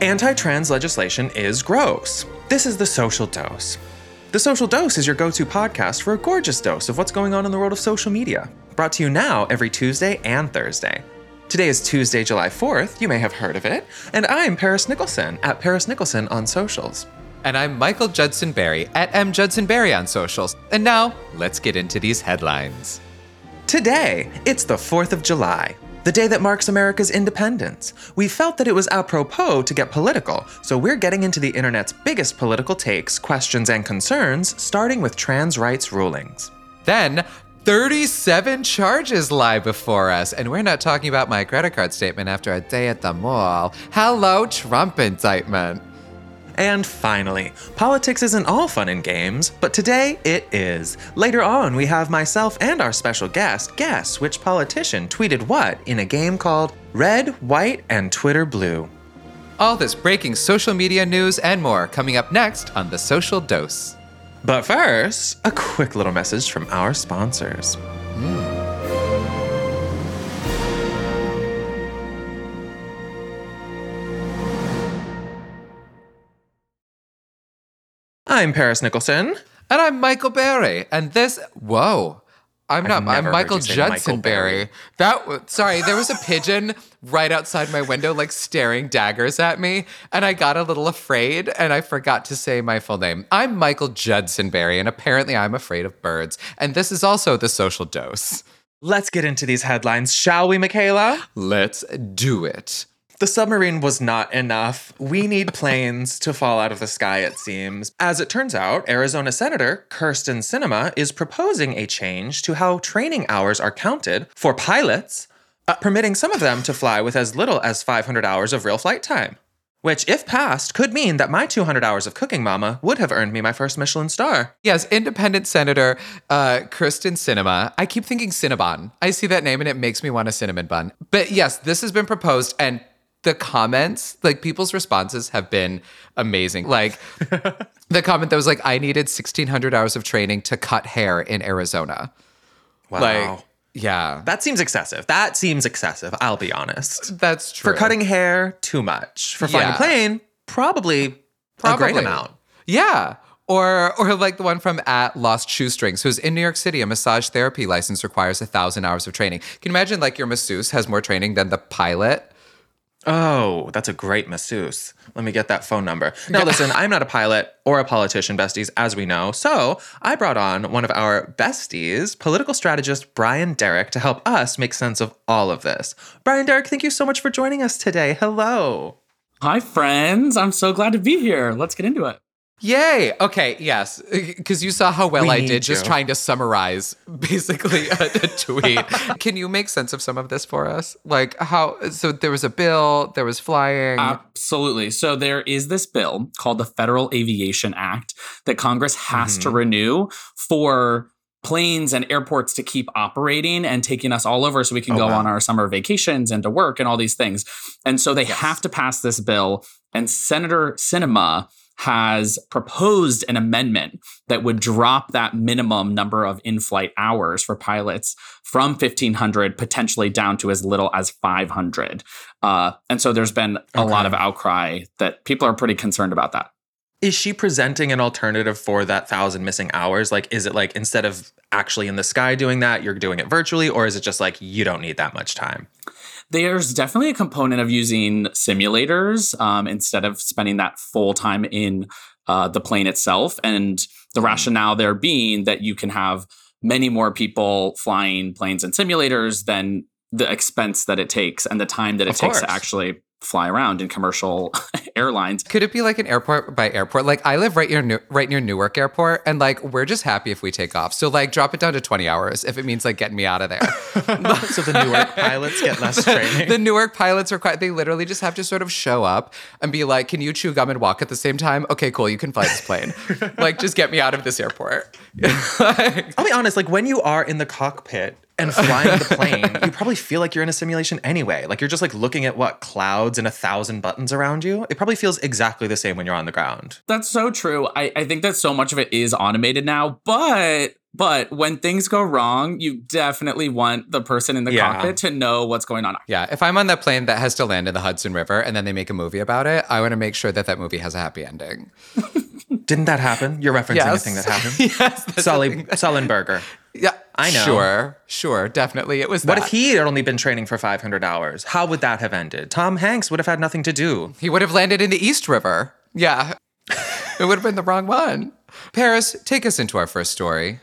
Anti trans legislation is gross. This is The Social Dose. The Social Dose is your go to podcast for a gorgeous dose of what's going on in the world of social media. Brought to you now every Tuesday and Thursday. Today is Tuesday, July 4th. You may have heard of it. And I'm Paris Nicholson at Paris Nicholson on socials. And I'm Michael Judson Berry at M Judson Berry on socials. And now, let's get into these headlines. Today, it's the 4th of July, the day that marks America's independence. We felt that it was apropos to get political, so we're getting into the internet's biggest political takes, questions, and concerns, starting with trans rights rulings. Then, 37 charges lie before us, and we're not talking about my credit card statement after a day at the mall. Hello, Trump indictment. And finally, politics isn't all fun and games, but today it is. Later on, we have myself and our special guest guess which politician tweeted what in a game called Red, White, and Twitter Blue. All this breaking social media news and more coming up next on The Social Dose. But first, a quick little message from our sponsors. Hmm. I'm Paris Nicholson. And I'm Michael Berry. And this, whoa. I'm not. I'm Michael Judson. Berry. That w- sorry, there was a pigeon right outside my window, like staring daggers at me, and I got a little afraid, and I forgot to say my full name. I'm Michael Judson Berry, and apparently I'm afraid of birds. And this is also the social dose. Let's get into these headlines, shall we, Michaela? Let's do it. The submarine was not enough. We need planes to fall out of the sky, it seems. As it turns out, Arizona Senator Kyrsten Sinema is proposing a change to how training hours are counted for pilots, uh, permitting some of them to fly with as little as 500 hours of real flight time. Which, if passed, could mean that my 200 hours of cooking mama would have earned me my first Michelin star. Yes, independent senator uh, Kyrsten Sinema. I keep thinking Cinnabon. I see that name and it makes me want a cinnamon bun. But yes, this has been proposed and the comments, like people's responses have been amazing. Like the comment that was like, I needed 1600 hours of training to cut hair in Arizona. Wow. Like, yeah, that seems excessive. That seems excessive, I'll be honest. that's true. For cutting hair, too much. For flying Yeah. a plane, probably, a great amount. Yeah. Or, or like the one from at Lost Shoestrings, who's in New York City. A massage therapy license requires a thousand hours of training. Can you imagine like your masseuse has more training than the pilot? Oh, that's a great masseuse. Let me get that phone number. Now, listen, I'm not a pilot or a politician, besties, as we know. So I brought on one of our besties, political strategist Brian Derrick, to help us make sense of all of this. Brian Derrick, thank you so much for joining us today. Hello. Hi, friends. I'm so glad to be here. Let's get into it. Yay. Okay. Yes. Because you saw how well We I need did just you. trying to summarize basically a, a tweet. Can you make sense of some of this for us? Like how, so there was a bill, there was flying. Absolutely. So, there is this bill called the Federal Aviation Act that Congress has to mm-hmm. renew for planes and airports to keep operating and taking us all over so we can Oh, go wow. on our summer vacations and to work and all these things. And so, they have to pass this bill. And Senator Sinema has proposed an amendment that would drop that minimum number of in-flight hours for pilots from 1500 potentially down to as little as 500 uh, and so there's been a lot of outcry that people are pretty concerned about that Is she presenting an alternative for that thousand missing hours? Like, is it like instead of actually in the sky doing that, you're doing it virtually? Or is it just like you don't need that much time? There's definitely a component of using simulators um, instead of spending that full time in uh, the plane itself. And the rationale there being that you can have many more people flying planes and simulators than the expense that it takes and the time that it Of takes to actually fly around in commercial airlines. Could it be like an airport by airport? Like I live right near right near Newark Airport, and like we're just happy if we take off. So like drop it down to twenty hours if it means like getting me out of there. so the Newark pilots get less training. the Newark pilots are quite. They literally just have to sort of show up and be like, "Can you chew gum and walk at the same time?" Okay, cool. You can fly this plane. like just get me out of this airport. I'll be honest. Like when you are in the cockpit and flying the plane, you probably feel like you're in a simulation anyway. Like you're just like looking at what clouds and a thousand buttons around you. It probably feels exactly the same when you're on the ground. That's so true. I, I think that so much of it is automated now, but but when things go wrong, you definitely want the person in the Yeah. cockpit to know what's going on. Yeah, if I'm on that plane that has to land in the Hudson River and then they make a movie about it, I want to make sure that that movie has a happy ending. Didn't that happen? You're referencing a thing that happened. yes, that's Sully thing Sullenberger. Yeah, I know. Sure, sure, definitely. It was. What that. if he had only been training for 500 hours? How would that have ended? Tom Hanks would have had nothing to do. He would have landed in the East River. Yeah, it would have been the wrong one. Paris, take us into our first story.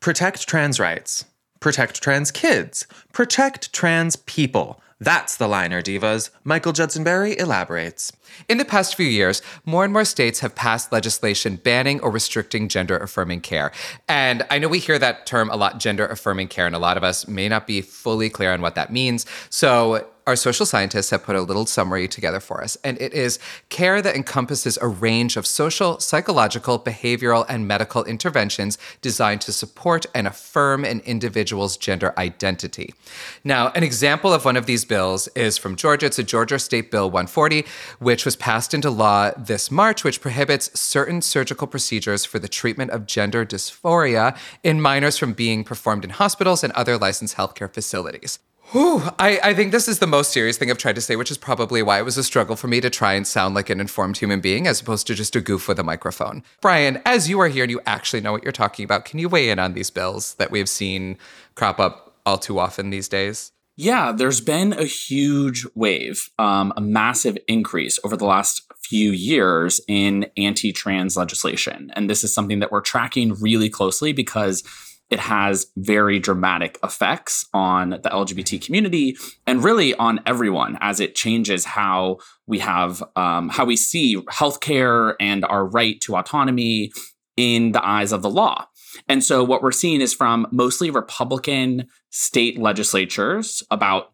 Protect trans rights. Protect trans kids. Protect trans people. That's the liner, divas. Michael Judson Berry elaborates. In the past few years, more and more states have passed legislation banning or restricting gender affirming care. And I know we hear that term a lot, gender affirming care, and a lot of us may not be fully clear on what that means. So, our social scientists have put a little summary together for us, and it is care that encompasses a range of social, psychological, behavioral, and medical interventions designed to support and affirm an individual's gender identity. Now, an example of one of these bills is from Georgia. It's a Georgia State Bill 140, which was passed into law this March, which prohibits certain surgical procedures for the treatment of gender dysphoria in minors from being performed in hospitals and other licensed healthcare facilities. Whew, I, I think this is the most serious thing I've tried to say, which is probably why it was a struggle for me to try and sound like an informed human being as opposed to just a goof with a microphone. Brian, as you are here and you actually know what you're talking about, can you weigh in on these bills that we've seen crop up all too often these days? Yeah, there's been a huge wave, um, a massive increase over the last few years in anti trans legislation. And this is something that we're tracking really closely because it has very dramatic effects on the LGBT community and really on everyone as it changes how we have, um, how we see healthcare and our right to autonomy in the eyes of the law. And so what we're seeing is from mostly Republican state legislatures, about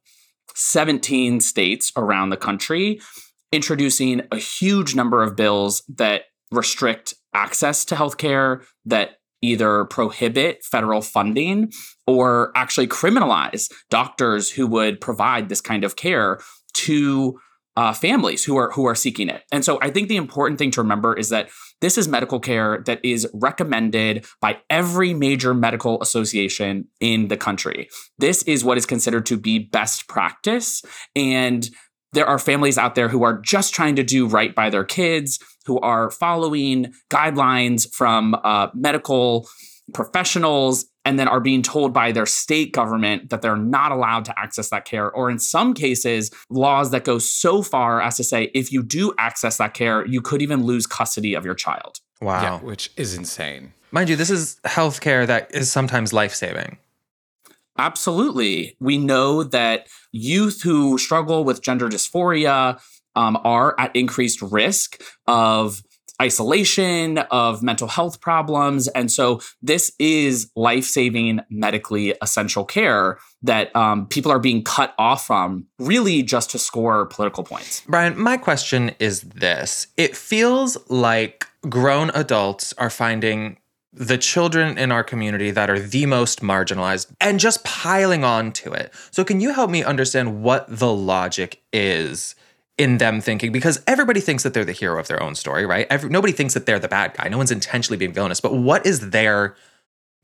17 states around the country, introducing a huge number of bills that restrict access to healthcare, that either prohibit federal funding or actually criminalize doctors who would provide this kind of care to uh, families who are who are seeking it. And so I think the important thing to remember is that this is medical care that is recommended by every major medical association in the country. This is what is considered to be best practice. And there are families out there who are just trying to do right by their kids, who are following guidelines from uh, medical professionals and then are being told by their state government that they're not allowed to access that care, or in some cases, laws that go so far as to say if you do access that care, you could even lose custody of your child. Wow. Yeah, which is insane. Mind you, this is healthcare that is sometimes life saving. Absolutely. We know that youth who struggle with gender dysphoria um, are at increased risk of isolation, of mental health problems. And so this is life saving, medically essential care that um, people are being cut off from really just to score political points. Brian, my question is this it feels like grown adults are finding the children in our community that are the most marginalized and just piling on to it. So, can you help me understand what the logic is in them thinking? Because everybody thinks that they're the hero of their own story, right? Every, nobody thinks that they're the bad guy. No one's intentionally being villainous. But what is their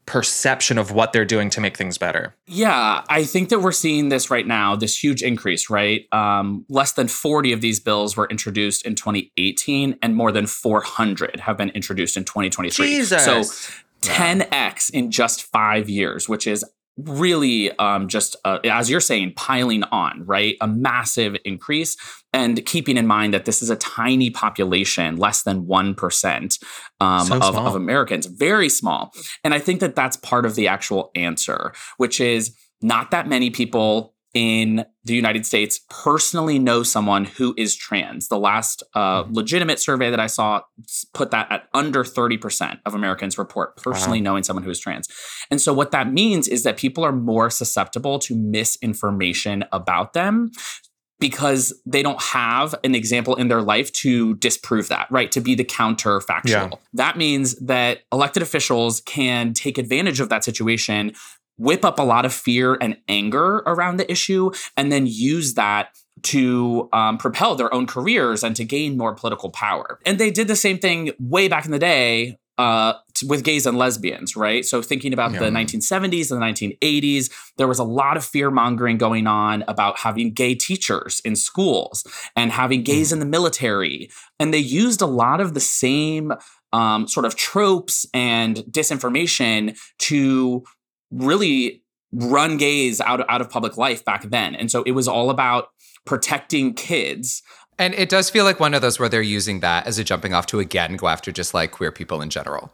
perception of what they're doing to make things better? Yeah, I think that we're seeing this right now, this huge increase, right? Um, less than 40 of these bills were introduced in 2018, and more than 400 have been introduced in 2023. Jesus. So 10x in just five years, which is really um, just, uh, as you're saying, piling on, right? A massive increase. And keeping in mind that this is a tiny population, less than 1% um, So of, of Americans, very small. And I think that that's part of the actual answer, which is not that many people in the United States personally know someone who is trans. The last uh, mm-hmm. legitimate survey that I saw put that at under 30% of Americans report personally wow. knowing someone who is trans. And so, what that means is that people are more susceptible to misinformation about them because they don't have an example in their life to disprove that, right? To be the counterfactual. Yeah. That means that elected officials can take advantage of that situation whip up a lot of fear and anger around the issue and then use that to um, propel their own careers and to gain more political power. And they did the same thing way back in the day uh, with gays and lesbians, right? So thinking about yeah. the 1970s and the 1980s, there was a lot of fear mongering going on about having gay teachers in schools and having gays mm. in the military. And they used a lot of the same um, sort of tropes and disinformation to really run gays out of, out of public life back then. And so it was all about protecting kids. And it does feel like one of those where they're using that as a jumping off to again go after just like queer people in general.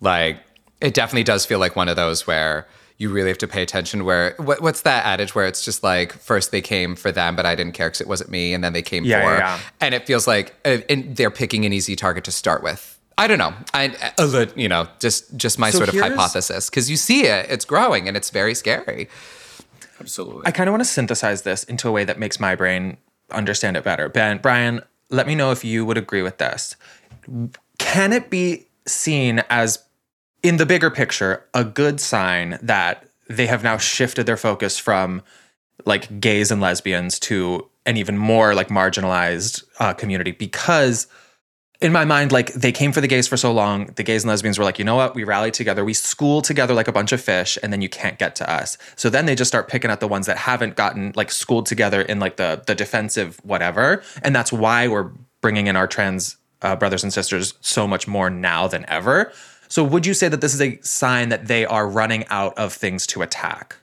Like it definitely does feel like one of those where you really have to pay attention where what, what's that adage where it's just like first they came for them but i didn't care because it wasn't me and then they came yeah, for yeah, yeah. and it feels like uh, and they're picking an easy target to start with I don't know. I, uh, you know, just just my so sort of hypothesis because you see it, it's growing, and it's very scary. Absolutely. I kind of want to synthesize this into a way that makes my brain understand it better. Ben, Brian, let me know if you would agree with this. Can it be seen as, in the bigger picture, a good sign that they have now shifted their focus from like gays and lesbians to an even more like marginalized uh, community because in my mind, like they came for the gays for so long. The gays and lesbians were like, you know what? We rallied together. We school together like a bunch of fish, and then you can't get to us. So then they just start picking at the ones that haven't gotten like schooled together in like the the defensive whatever. And that's why we're bringing in our trans uh, brothers and sisters so much more now than ever. So would you say that this is a sign that they are running out of things to attack?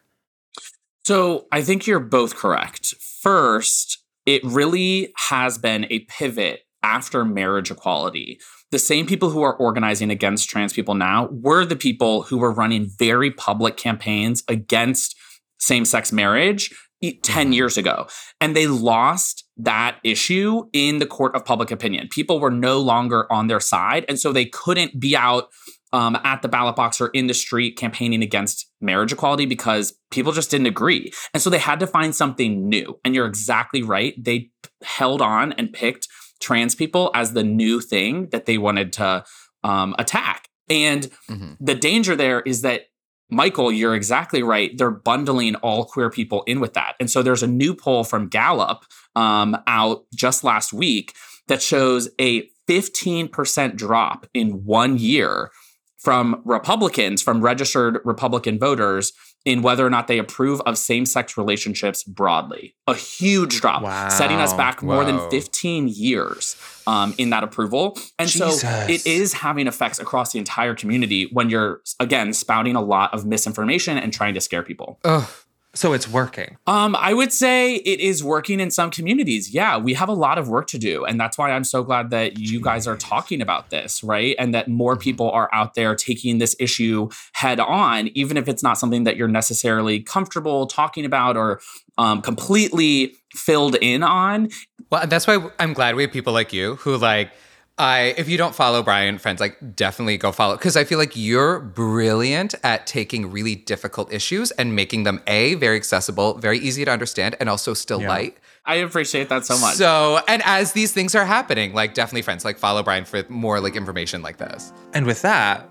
So I think you're both correct. First, it really has been a pivot after marriage equality. The same people who are organizing against trans people now were the people who were running very public campaigns against same sex marriage 10 mm-hmm. years ago. And they lost that issue in the court of public opinion. People were no longer on their side. And so they couldn't be out um, at the ballot box or in the street campaigning against marriage equality because people just didn't agree. And so they had to find something new. And you're exactly right. They held on and picked trans people as the new thing that they wanted to um, attack. And mm-hmm. the danger there is that Michael, you're exactly right. They're bundling all queer people in with that. And so there's a new poll from Gallup um, out just last week that shows a 15% drop in one year from Republicans, from registered Republican voters in whether or not they approve of same sex relationships broadly. A huge drop, wow. setting us back more Whoa. than 15 years um, in that approval. And Jesus. so it is having effects across the entire community when you're, again, spouting a lot of misinformation and trying to scare people. Ugh. So it's working. Um, I would say it is working in some communities. Yeah, we have a lot of work to do. And that's why I'm so glad that you guys are talking about this, right? And that more mm-hmm. people are out there taking this issue head on, even if it's not something that you're necessarily comfortable talking about or um, completely filled in on. Well, that's why I'm glad we have people like you who like I if you don't follow Brian friends like definitely go follow because I feel like you're brilliant at taking really difficult issues and making them a very accessible, very easy to understand and also still yeah. light. I appreciate that so much. So, and as these things are happening, like definitely friends, like follow Brian for more like information like this. And with that,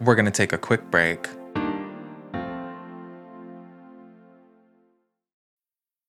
we're going to take a quick break.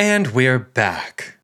And we're back.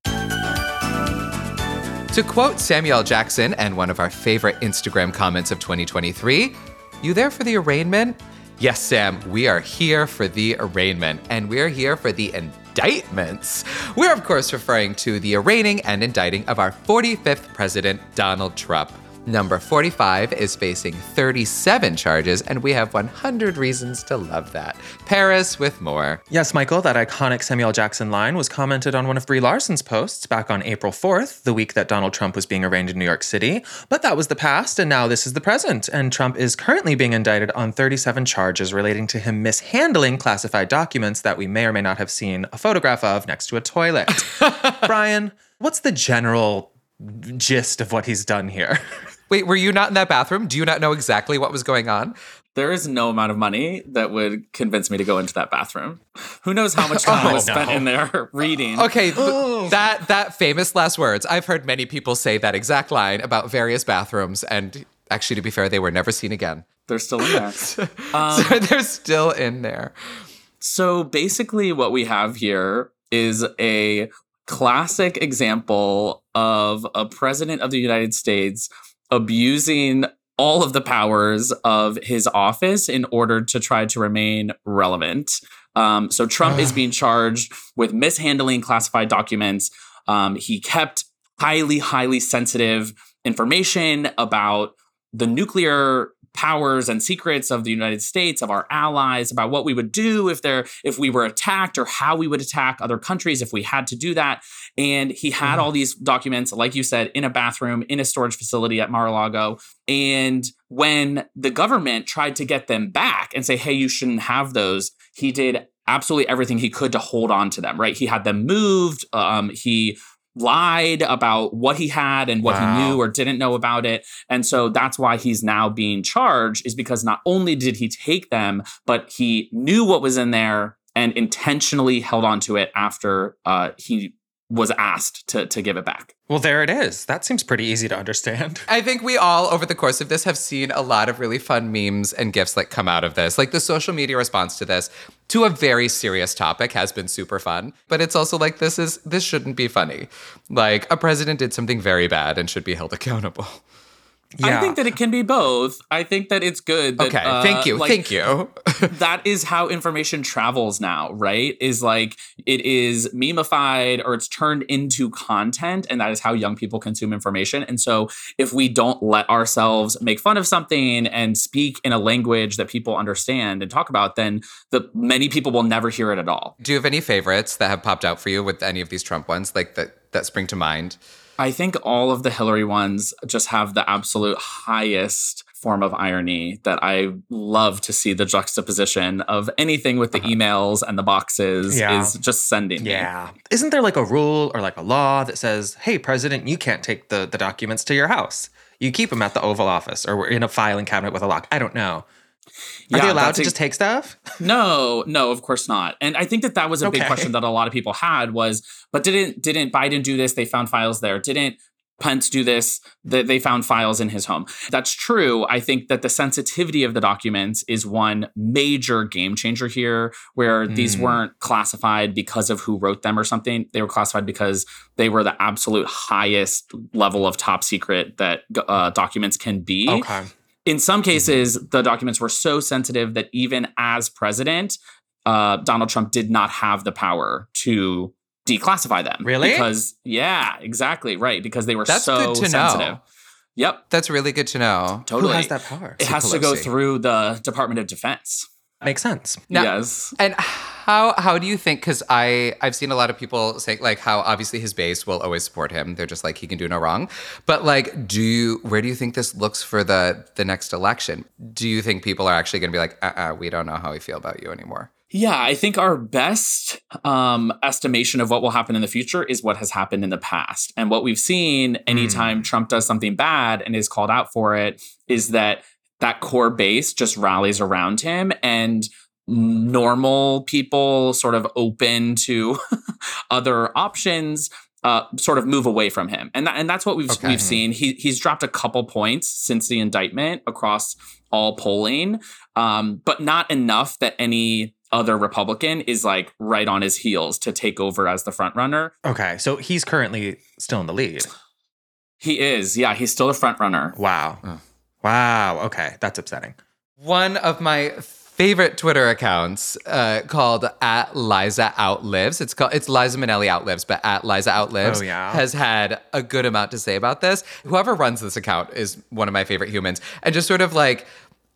To quote Samuel Jackson and one of our favorite Instagram comments of 2023, you there for the arraignment? Yes, Sam, we are here for the arraignment, and we're here for the indictments. We're, of course, referring to the arraigning and indicting of our 45th president, Donald Trump. Number 45 is facing 37 charges, and we have 100 reasons to love that. Paris with more. Yes, Michael, that iconic Samuel Jackson line was commented on one of Brie Larson's posts back on April 4th, the week that Donald Trump was being arraigned in New York City. But that was the past, and now this is the present. And Trump is currently being indicted on 37 charges relating to him mishandling classified documents that we may or may not have seen a photograph of next to a toilet. Brian, what's the general gist of what he's done here? Wait, were you not in that bathroom? Do you not know exactly what was going on? There is no amount of money that would convince me to go into that bathroom. Who knows how much time Oh, was spent in there reading? Okay, th- that that famous last words. I've heard many people say that exact line about various bathrooms, and actually, to be fair, they were never seen again. They're still in there. Um, so they're still in there. So basically, what we have here is a classic example of a president of the United States abusing all of the powers of his office in order to try to remain relevant. Um, so Trump is being charged with mishandling classified documents. Um, he kept highly, highly sensitive information about the nuclear powers and secrets of the United States, of our allies, about what we would do if there if we were attacked or how we would attack other countries if we had to do that. And he had all these documents, like you said, in a bathroom, in a storage facility at Mar-a-Lago. And when the government tried to get them back and say, hey, you shouldn't have those, he did absolutely everything he could to hold on to them, right? He had them moved. Um, he lied about what he had and what Wow. he knew or didn't know about it. And so that's why he's now being charged is because not only did he take them, but he knew what was in there and intentionally held on to it after uh, he was asked to to give it back. Well, there it is. That seems pretty easy to understand. I think we all, over the course of this, have seen a lot of really fun memes and gifs like come out of this. Like the social media response to this, to a very serious topic, has been super fun. But it's also like this is this shouldn't be funny. Like a president did something very bad and should be held accountable. I think that it can be both. I think that it's good. That, Okay, uh, thank you, like, thank you. that is how information travels now, right? Is like it is memeified or it's turned into content, and that is how young people consume information. And so, if we don't let ourselves make fun of something and speak in a language that people understand and talk about, then the many people will never hear it at all. Do you have any favorites that have popped out for you with any of these Trump ones, like that that spring to mind? I think all of the Hillary ones just have the absolute highest form of irony that I love to see the juxtaposition of anything with the uh-huh. emails and the boxes Yeah. is just sending me. Yeah. Isn't there like a rule or like a law that says, hey, president, you can't take the, the documents to your house? You keep them at the Oval Office or in a filing cabinet with a lock. I don't know. Are Yeah, they allowed to a- just take stuff? No, no, of course not. And I think that that was a big question that a lot of people had was, but didn't didn't Biden do this? They found files there. Didn't Pence do this? That they found files in his home. That's true. I think that the sensitivity of the documents is one major game changer here, where these Mm. weren't classified because of who wrote them or something. They were classified because they were the absolute highest level of top secret that uh, documents can be Okay. In some Mm-hmm. cases, the documents were so sensitive that even as president, uh, Donald Trump did not have the power to declassify them. Really? Because yeah, exactly right. Because they were That's so good to know. sensitive. Yep, That's really good to know. totally. Who has that power? It has to go through the Department of Defense. Makes sense. Now- yes. And how how do you think? Because I I've seen a lot of people say like how obviously his base will always support him. They're just like he can do no wrong. But like, do you where do you think this looks for the the next election? Do you think people are actually going to be like, uh, uh we don't know how we feel about you anymore? Yeah, I think our best um, estimation of what will happen in the future is what has happened in the past. And what we've seen anytime Trump does something bad and is called out for it is that that core base just rallies around him and normal people sort of open to other options uh, sort of move away from him, and that, and that's what we've Okay. we've seen. He he's dropped a couple points since the indictment across all polling, um, but not enough that any other Republican is like right on his heels to take over as the front runner. Okay, so he's currently still in the lead. He is, yeah, he's still the front runner. Wow. Wow. Okay, that's upsetting. One of my favorite Twitter accounts uh, called at Liza Outlives. It's called it's Liza Minnelli Outlives, but at Liza Outlives Oh, yeah? has had a good amount to say about this. Whoever runs this account is one of my favorite humans, and just sort of like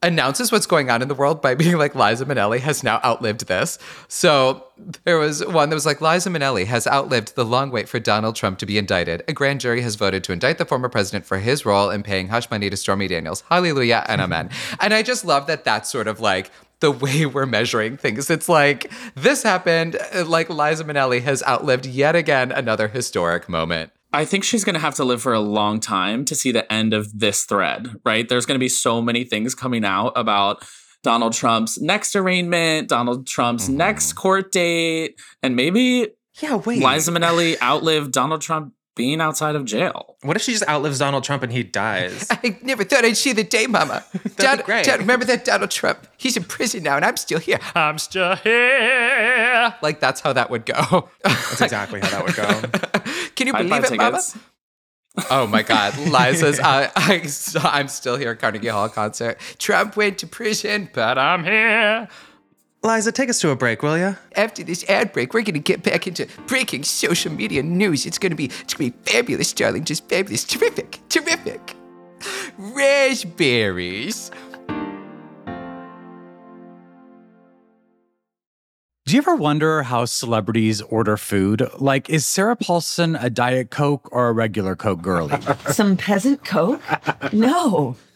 announces what's going on in the world by being like Liza Minnelli has now outlived this. So there was one that was like Liza Minnelli has outlived the long wait for Donald Trump to be indicted. A grand jury has voted to indict the former president for his role in paying hush money to Stormy Daniels. Hallelujah and amen. and I just love that that's sort of like the way we're measuring things. It's like this happened, uh, like Liza Minnelli has outlived yet again another historic moment. I think she's going to have to live for a long time to see the end of this thread, right? There's going to be so many things coming out about Donald Trump's next arraignment, Donald Trump's next court date, and maybe Yeah, wait. Liza Minnelli outlived Donald Trump being outside of jail. What if she just outlives Donald Trump and he dies? I never thought I'd see the day, Mama. That'd be great. Dad, remember that Donald Trump? He's in prison now, and I'm still here. I'm still here. Like that's how that would go. That's exactly how that would go. Can you I'd believe buy it, Mama? Oh my God, Liza's. uh, I, I'm still here, Carnegie Hall concert. Trump went to prison, but I'm here. Liza, take us to a break, will you? After this ad break, we're gonna get back into breaking social media news. It's gonna be, it's gonna be fabulous, darling. Just fabulous, terrific, terrific. Raspberries. Do you ever wonder how celebrities order food? Like, is Sarah Paulson a Diet Coke or a regular Coke girlie? Some peasant coke? No.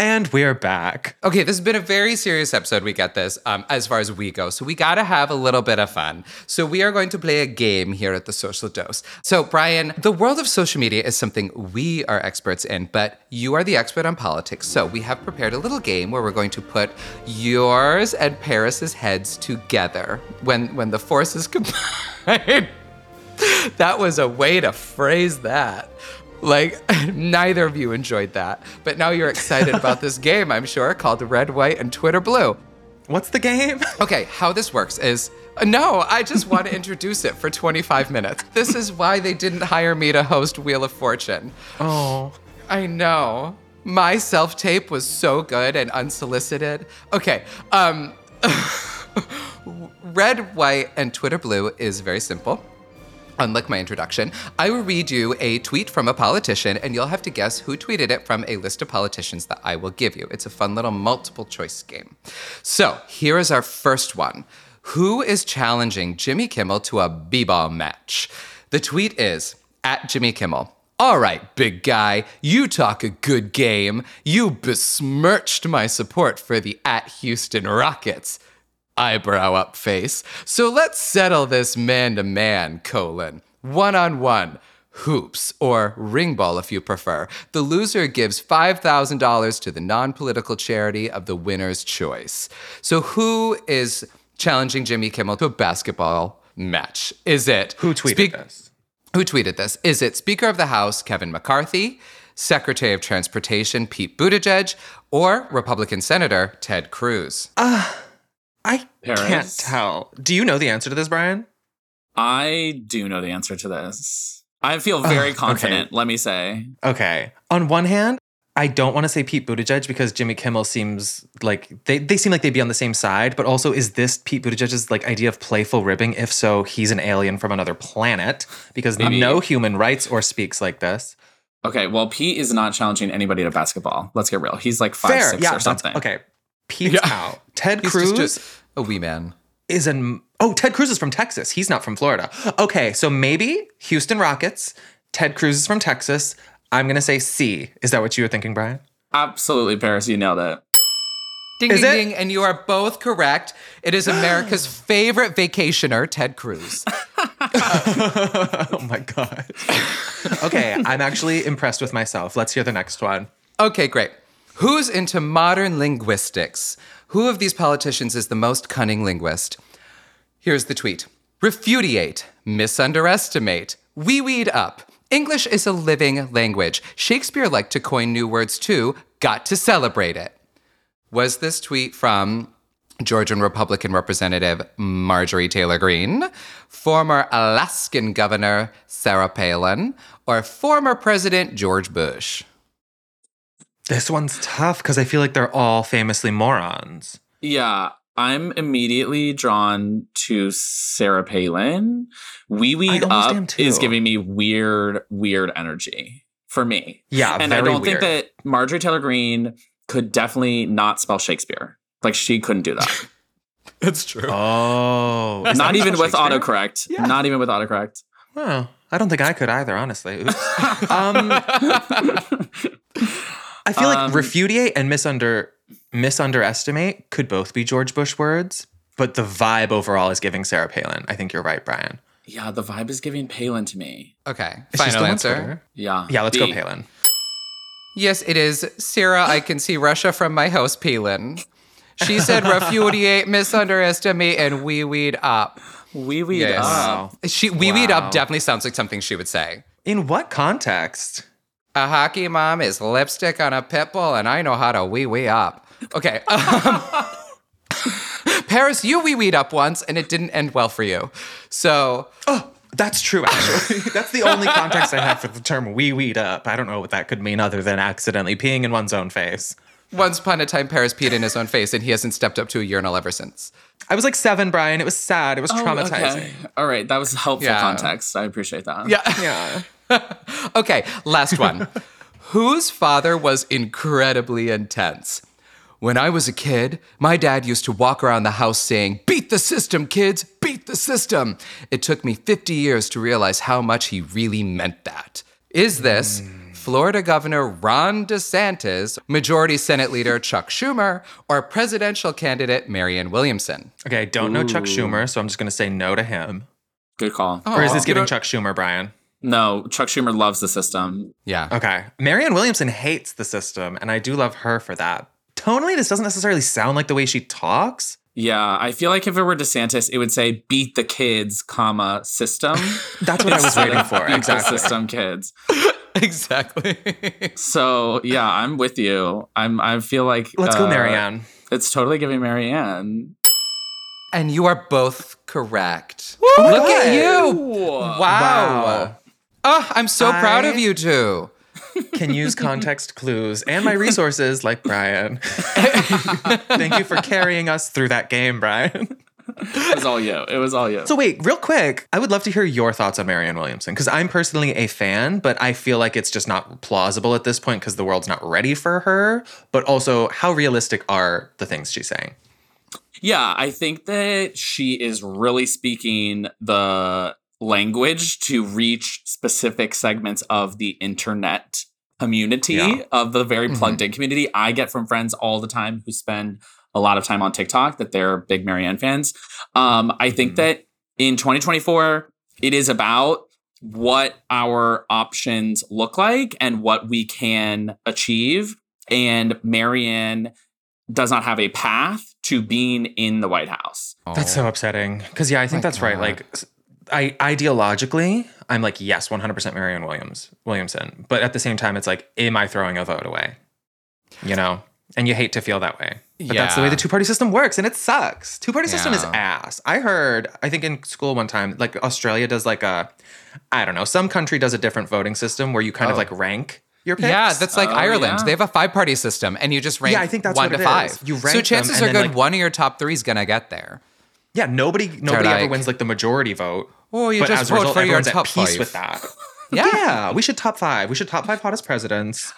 And we're back. Okay, this has been a very serious episode. We get this um, as far as we go. So we got to have a little bit of fun. So we are going to play a game here at the Social Dose. So, Brian, the world of social media is something we are experts in, but you are the expert on politics. So we have prepared a little game where we're going to put yours and Paris's heads together when when the forces combine. that was a way to phrase that. Like, neither of you enjoyed that. But now you're excited about this game, I'm sure, called Red, White, and Twitter Blue. What's the game? Okay, how this works is uh, no, I just want to introduce it for 25 minutes. This is why they didn't hire me to host Wheel of Fortune. Oh. I know. My self tape was so good and unsolicited. Okay, um, Red, White, and Twitter Blue is very simple. Unlike my introduction, I will read you a tweet from a politician, and you'll have to guess who tweeted it from a list of politicians that I will give you. It's a fun little multiple choice game. So here is our first one Who is challenging Jimmy Kimmel to a b ball match? The tweet is at Jimmy Kimmel. All right, big guy, you talk a good game. You besmirched my support for the at Houston Rockets eyebrow up face. So let's settle this man to man, colon. One on one. Hoops, or ring ball if you prefer. The loser gives $5,000 to the non political charity of the winner's choice. So, who is challenging Jimmy Kimmel to a basketball match? Is it. Who tweeted Speak- this? Who tweeted this? Is it Speaker of the House Kevin McCarthy, Secretary of Transportation Pete Buttigieg, or Republican Senator Ted Cruz? Ah, I Paris? can't tell. Do you know the answer to this, Brian? I do know the answer to this. I feel very okay. confident, let me say. Okay. On one hand, I don't want to say Pete Buttigieg because Jimmy Kimmel seems like they, they seem like they'd be on the same side, but also is this Pete Buttigieg's like idea of playful ribbing? If so, he's an alien from another planet because Maybe. no human writes or speaks like this. Okay, well, Pete is not challenging anybody to basketball. Let's get real. He's like five six yeah, or something. Okay, Pete's out. Ted He's Cruz just a, a wee man. is an oh Ted Cruz is from Texas. He's not from Florida. Okay, so maybe Houston Rockets. Ted Cruz is from Texas. I'm gonna say C. Is that what you were thinking, Brian? Absolutely, Paris. You nailed it. Ding, Is ding, it? ding. And you are both correct. It is America's favorite vacationer, Ted Cruz. oh my god. okay, I'm actually impressed with myself. Let's hear the next one. Okay, great. Who's into modern linguistics? Who of these politicians is the most cunning linguist? Here's the tweet Refudiate, misunderestimate, wee weed up. English is a living language. Shakespeare liked to coin new words too, got to celebrate it. Was this tweet from Georgian Republican Representative Marjorie Taylor Greene, former Alaskan Governor Sarah Palin, or former President George Bush? This one's tough because I feel like they're all famously morons. Yeah, I'm immediately drawn to Sarah Palin. Wee Weed almost am Up is giving me weird, weird energy for me. Yeah, and I don't weird. think that Marjorie Taylor Greene could definitely not spell Shakespeare. Like she couldn't do that. It's true. Oh, not even with Shakespeare? autocorrect. Not even with autocorrect. Oh, I don't think I could either, honestly. Oops. um, I feel like Um, refudiate and misunder misunderestimate could both be George Bush words, but the vibe overall is giving Sarah Palin. I think you're right, Brian. Yeah, the vibe is giving Palin to me. Okay, Is she final answer. Yeah. Yeah, let's go Palin. Yes, it is. Sarah, I can see Russia from my house, Palin. She said refudiate, misunderestimate, and wee weed up. Wee weed Yes. up. She wee weed up definitely sounds like something she would say. In what context? A hockey mom is lipstick on a pit bull, and I know how to wee wee up. Okay. Um, Paris, you wee weed up once, and it didn't end well for you. So Oh, that's true, actually. that's the only context I have for the term wee weed up. I don't know what that could mean other than accidentally peeing in one's own face. once upon a time, Paris peed in his own face, and he hasn't stepped up to a urinal ever since. I was like seven, Brian. It was sad. It was Oh, traumatizing. okay. All right. That was helpful Yeah. context. I appreciate that. Yeah. Yeah. Okay, last one. Whose father was incredibly intense? When I was a kid, my dad used to walk around the house saying, Beat the system, kids, beat the system. It took me 50 years to realize how much he really meant that. Is this hmm. Florida Governor Ron DeSantis, Majority Senate Leader Chuck Schumer, or presidential candidate Marianne Williamson? Okay, I don't know Chuck Schumer, so I'm just going to say no to him. Good call. Oh, or is this giving Chuck Schumer, Brian? No, Chuck Schumer loves the system. Yeah. Okay. Marianne Williamson hates the system, and I do love her for that. Tonally, this doesn't necessarily sound like the way she talks. Yeah, I feel like if it were DeSantis, it would say "beat the kids, comma system." That's what I was waiting for. Beat Exactly. the system, kids. exactly. So yeah, I'm with you. I'm. I feel like Let's go, uh, Marianne. It's totally giving Marianne. and you are both correct. my Look at you. Wow. Wow. Oh, I'm so proud of you two. Can use context clues and my resources like Brian. Thank you for carrying us through that game, Brian. It was all you. It was all you. So wait, real quick, I would love to hear your thoughts on Marianne Williamson because I'm personally a fan, but I feel like it's just not plausible at this point because the world's not ready for her. But also, how realistic are the things she's saying? Yeah, I think that she is really speaking the language to reach specific segments of the internet community, Yeah. of the very plugged in community. I get from friends all the time who spend a lot of time on TikTok that they're big Marianne fans. Um, I think Mhm. that in 2024, it is about what our options look like and what we can achieve. And Marianne does not have a path to being in the White House. That's so upsetting. Because yeah, I think My that's right. Like, s- I ideologically, I'm like yes, 100% Marianne Williams Williamson. But at the same time, it's like, am I throwing a vote away? You know, and you hate to feel that way. But that's the way the two party system works, and it sucks. Two party system is ass. I heard, I think in school one time, like Australia does like a, I don't know, some country does a different voting system where you kind of Oh. like rank your picks. Yeah, that's like Oh, Ireland. yeah. They have a five party system and you just rank Yeah, I think that's one to five. is. You so rank them chances and are good like- one of your top three is gonna get there. yeah. Nobody nobody ever like- wins like the majority vote. Oh, you but just as a vote result, for your everyone's top at peace five. with that. Yeah. yeah, we should top five. We should top five hottest presidents.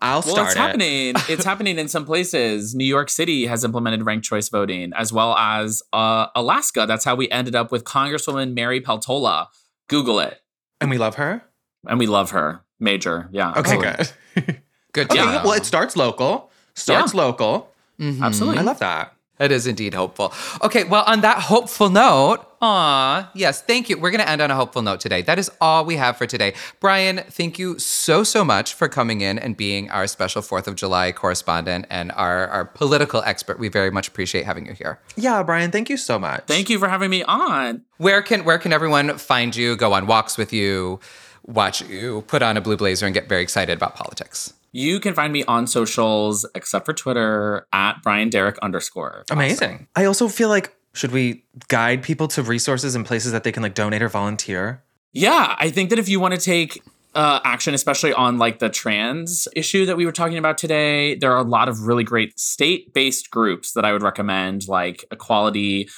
I'll Well, start it's it. happening. It's happening in some places. New York City has implemented ranked choice voting, as well as uh, Alaska. That's how we ended up with Congresswoman Mary Peltola. Google it, And we love her. and we love her. Major, yeah. Okay, absolutely. good. Good Okay, know. well, it starts local. Starts Yeah. local. Absolutely. I love that. It is indeed hopeful. Okay, well, on that hopeful note, aw, yes, thank you. We're going to end on a hopeful note today. That is all we have for today. Brian, thank you so, so much for coming in and being our special 4th of July correspondent and our, our political expert. We very much appreciate having you here. Yeah, Brian, thank you so much. Thank you for having me on. Where can where can everyone find you, go on walks with you, watch you, put on a blue blazer and get very excited about politics? You can find me on socials, except for Twitter, at Brian Derrick underscore. Amazing. I also feel like should we guide people to resources and places that they can like donate or volunteer? Yeah, I think that if you want to take uh, action, especially on like the trans issue that we were talking about today, there are a lot of really great state-based groups that I would recommend, like Equality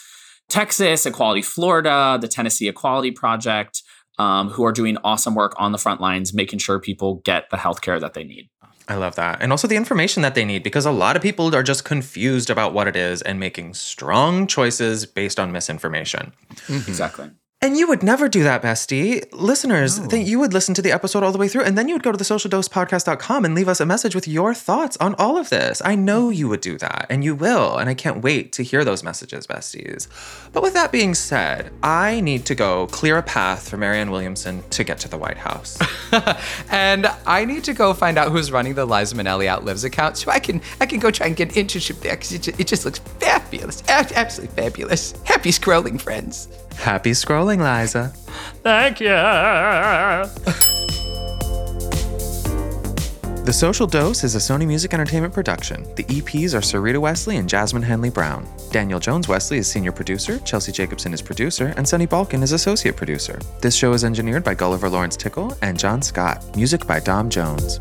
Texas, Equality Florida, the Tennessee Equality Project, um, who are doing awesome work on the front lines, making sure people get the healthcare that they need. I love that. And also the information that they need because a lot of people are just confused about what it is and making strong choices based on misinformation. Exactly. And you would never do that, bestie. Listeners, think you would listen to the episode all the way through and then you would go to the socialdosepodcast.com and leave us a message with your thoughts on all of this. I know you would do that and you will. And I can't wait to hear those messages, besties. But with that being said, I need to go clear a path for Marianne Williamson to get to the White House. And I need to go find out who's running the Liza Minnelli Outlives account so I can I can go try and get an internship there because it, it just looks fabulous. Absolutely fabulous. Happy scrolling, friends. Happy scrolling, Liza. Thank you. The Social Dose is a Sony Music Entertainment production. The EPs are Sarita Wesley and Jasmine Henley Brown. Daniel Jones Wesley is senior producer, Chelsea Jacobson is producer, and Sunny Balkin is associate producer. This show is engineered by Gulliver Lawrence Tickle and John Scott. Music by Dom Jones.